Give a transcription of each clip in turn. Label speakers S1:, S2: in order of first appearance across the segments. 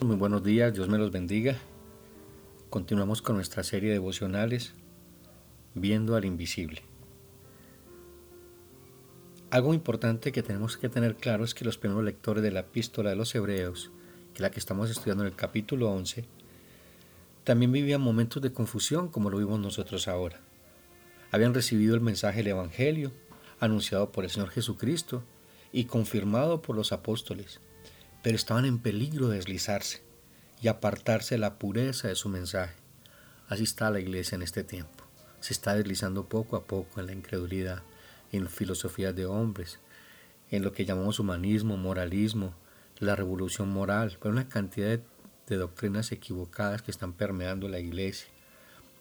S1: Muy buenos días, Dios me los bendiga. Continuamos con nuestra serie de devocionales Viendo al Invisible. Algo importante que tenemos que tener claro es que los primeros lectores de la epístola de los Hebreos, que es la que estamos estudiando en el capítulo 11, también vivían momentos de confusión como lo vimos nosotros ahora. Habían recibido el mensaje del Evangelio, anunciado por el Señor Jesucristo y confirmado por los apóstoles, pero estaban en peligro de deslizarse y apartarse de la pureza de su mensaje. Así está la iglesia en este tiempo. Se está deslizando poco a poco en la incredulidad, en filosofías de hombres, en lo que llamamos humanismo, moralismo, la revolución moral, pero una cantidad de, de doctrinas equivocadas que están permeando la iglesia.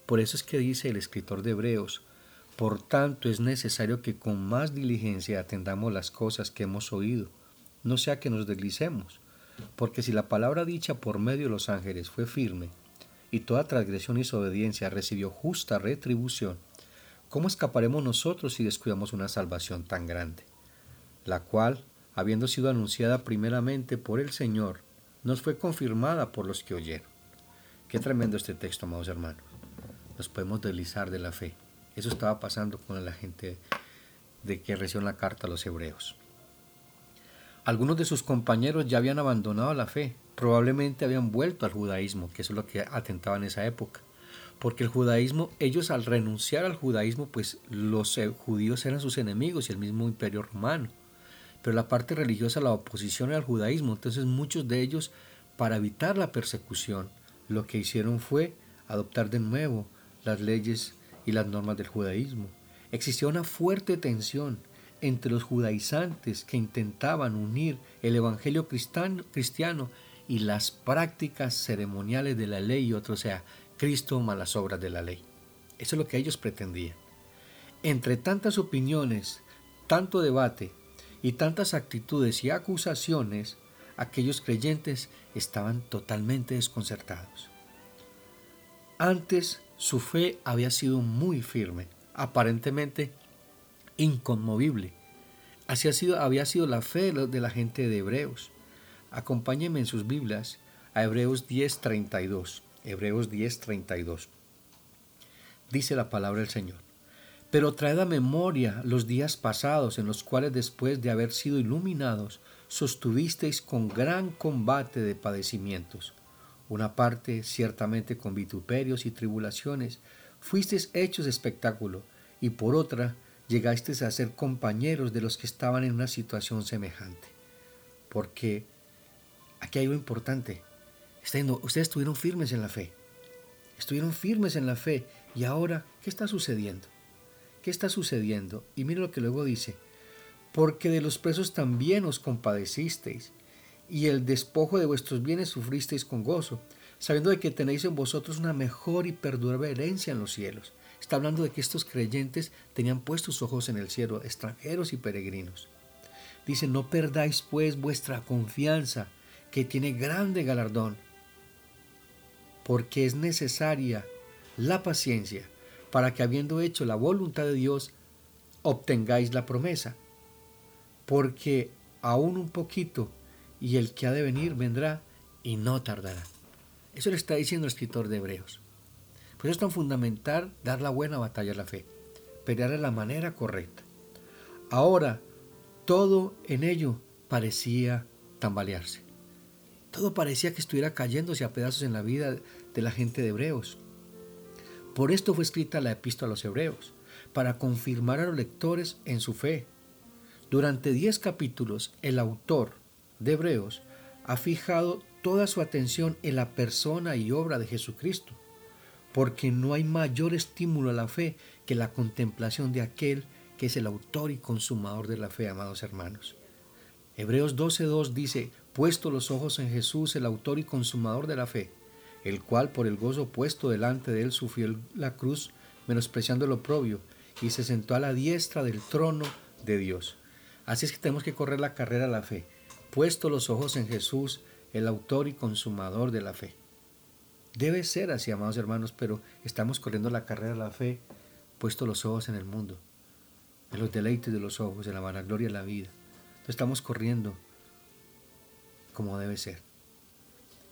S1: Por eso es que dice el escritor de Hebreos, por tanto es necesario que con más diligencia atendamos las cosas que hemos oído, no sea que nos deslicemos, porque si la palabra dicha por medio de los ángeles fue firme, y toda transgresión y desobediencia recibió justa retribución, ¿cómo escaparemos nosotros si descuidamos una salvación tan grande? La cual, habiendo sido anunciada primeramente por el Señor, nos fue confirmada por los que oyeron. Qué tremendo este texto, amados hermanos. Nos podemos deslizar de la fe. Eso estaba pasando con la gente de que recibió la carta a los hebreos. Algunos de sus compañeros ya habían abandonado la fe, probablemente habían vuelto al judaísmo, que es lo que atentaba en esa época. Porque el judaísmo, ellos al renunciar al judaísmo, pues los eh, judíos eran sus enemigos y el mismo imperio romano. Pero la parte religiosa, la oposición al judaísmo. Entonces muchos de ellos, para evitar la persecución, lo que hicieron fue adoptar de nuevo las leyes y las normas del judaísmo. Existía una fuerte tensión entre los judaizantes que intentaban unir el evangelio cristiano y las prácticas ceremoniales de la ley y otro, o sea, Cristo más las obras de la ley. Eso es lo que ellos pretendían. Entre tantas opiniones, tanto debate y tantas actitudes y acusaciones, aquellos creyentes estaban totalmente desconcertados. Antes su fe había sido muy firme, aparentemente inconmovible. Así ha sido, había sido la fe de la gente de Hebreos. Acompáñenme en sus Biblias a Hebreos 10:32. Hebreos 10:32. Dice la palabra del Señor. Pero traed a memoria los días pasados en los cuales después de haber sido iluminados, sostuvisteis con gran combate de padecimientos. Una parte ciertamente con vituperios y tribulaciones, fuisteis hechos espectáculo, y por otra llegasteis a ser compañeros de los que estaban en una situación semejante. Porque aquí hay algo importante. Ustedes estuvieron firmes en la fe. Estuvieron firmes en la fe. Y ahora, ¿qué está sucediendo? ¿Qué está sucediendo? Y mire lo que luego dice. Porque de los presos también os compadecisteis, y el despojo de vuestros bienes sufristeis con gozo, sabiendo de que tenéis en vosotros una mejor y perdurable herencia en los cielos Está hablando de que estos creyentes tenían puestos ojos en el cielo, extranjeros y peregrinos. Dice, no perdáis pues vuestra confianza, que tiene grande galardón, porque es necesaria la paciencia para que habiendo hecho la voluntad de Dios, obtengáis la promesa. Porque aún un poquito, y el que ha de venir vendrá y no tardará. Eso le está diciendo el escritor de Hebreos. Por eso es tan fundamental dar la buena batalla a la fe, pelear de la manera correcta. Ahora, todo en ello parecía tambalearse. Todo parecía que estuviera cayéndose a pedazos en la vida de la gente de Hebreos. Por esto fue escrita la epístola a los Hebreos, para confirmar a los lectores en su fe. Durante diez capítulos, el autor de Hebreos ha fijado toda su atención en la persona y obra de Jesucristo porque no hay mayor estímulo a la fe que la contemplación de aquel que es el autor y consumador de la fe, amados hermanos. Hebreos 12.2 dice, puesto los ojos en Jesús, el autor y consumador de la fe, el cual por el gozo puesto delante de él sufrió la cruz, menospreciando lo propio, y se sentó a la diestra del trono de Dios. Así es que tenemos que correr la carrera a la fe, puesto los ojos en Jesús, el autor y consumador de la fe. Debe ser así, amados hermanos, pero estamos corriendo la carrera de la fe, puesto los ojos en el mundo, en los deleites de los ojos, en la vanagloria de la vida. estamos corriendo como debe ser.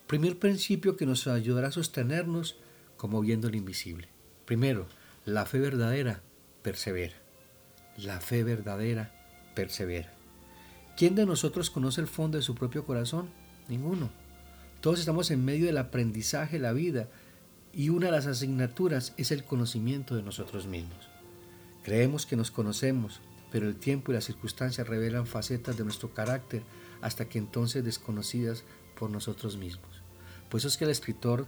S1: Primer principio que nos ayudará a sostenernos como viendo lo invisible. Primero, la fe verdadera persevera. La fe verdadera persevera. ¿Quién de nosotros conoce el fondo de su propio corazón? Ninguno. Todos estamos en medio del aprendizaje de la vida y una de las asignaturas es el conocimiento de nosotros mismos. Creemos que nos conocemos, pero el tiempo y las circunstancias revelan facetas de nuestro carácter hasta que entonces desconocidas por nosotros mismos. Por eso es que el escritor,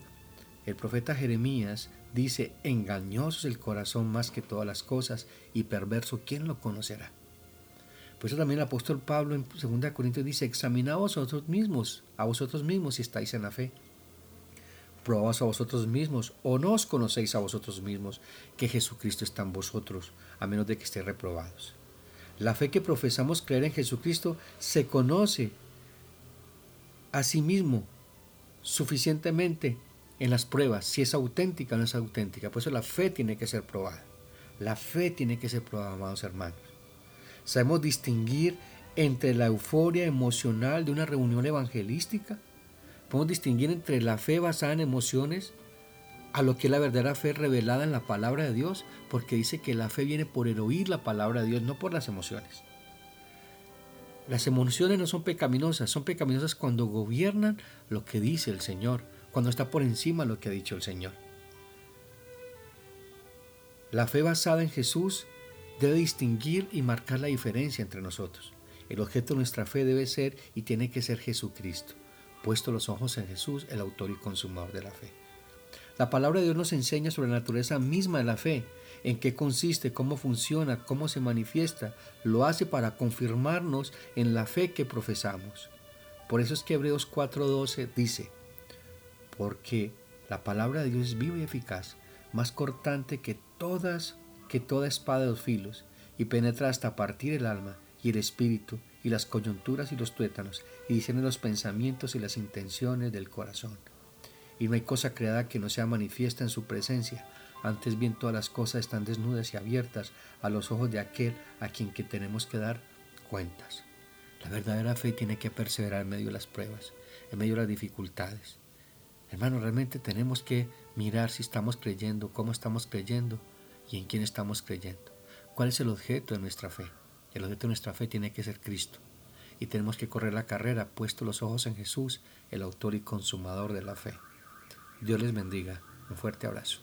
S1: el profeta Jeremías, dice, engañoso es el corazón más que todas las cosas y perverso, ¿quién lo conocerá? Por eso también el apóstol Pablo en 2 Corintios dice, examinaos a vosotros mismos, a vosotros mismos si estáis en la fe. Probaos a vosotros mismos o no os conocéis a vosotros mismos que Jesucristo está en vosotros, a menos de que estéis reprobados. La fe que profesamos creer en Jesucristo se conoce a sí mismo suficientemente en las pruebas, si es auténtica o no es auténtica. Por eso la fe tiene que ser probada. La fe tiene que ser probada, amados hermanos. Sabemos distinguir entre la euforia emocional de una reunión evangelística. Podemos distinguir entre la fe basada en emociones a lo que es la verdadera fe revelada en la palabra de Dios, porque dice que la fe viene por el oír la palabra de Dios, no por las emociones. Las emociones no son pecaminosas, son pecaminosas cuando gobiernan lo que dice el Señor, cuando está por encima lo que ha dicho el Señor. La fe basada en Jesús debe distinguir y marcar la diferencia entre nosotros. El objeto de nuestra fe debe ser y tiene que ser Jesucristo, puesto los ojos en Jesús, el autor y consumador de la fe. La palabra de Dios nos enseña sobre la naturaleza misma de la fe, en qué consiste, cómo funciona, cómo se manifiesta. Lo hace para confirmarnos en la fe que profesamos. Por eso es que Hebreos 4:12 dice, porque la palabra de Dios es viva y eficaz, más cortante que todas que toda espada de dos filos, y penetra hasta partir el alma y el espíritu y las coyunturas y los tuétanos, y discierne los pensamientos y las intenciones del corazón. Y no hay cosa creada que no sea manifiesta en su presencia, antes bien todas las cosas están desnudas y abiertas a los ojos de aquel a quien que tenemos que dar cuentas. La verdadera fe tiene que perseverar en medio de las pruebas, en medio de las dificultades. Hermano, realmente tenemos que mirar si estamos creyendo, cómo estamos creyendo, y en quién estamos creyendo. ¿Cuál es el objeto de nuestra fe? El objeto de nuestra fe tiene que ser Cristo. Y tenemos que correr la carrera puesto los ojos en Jesús, el autor y consumador de la fe. Dios les bendiga. Un fuerte abrazo.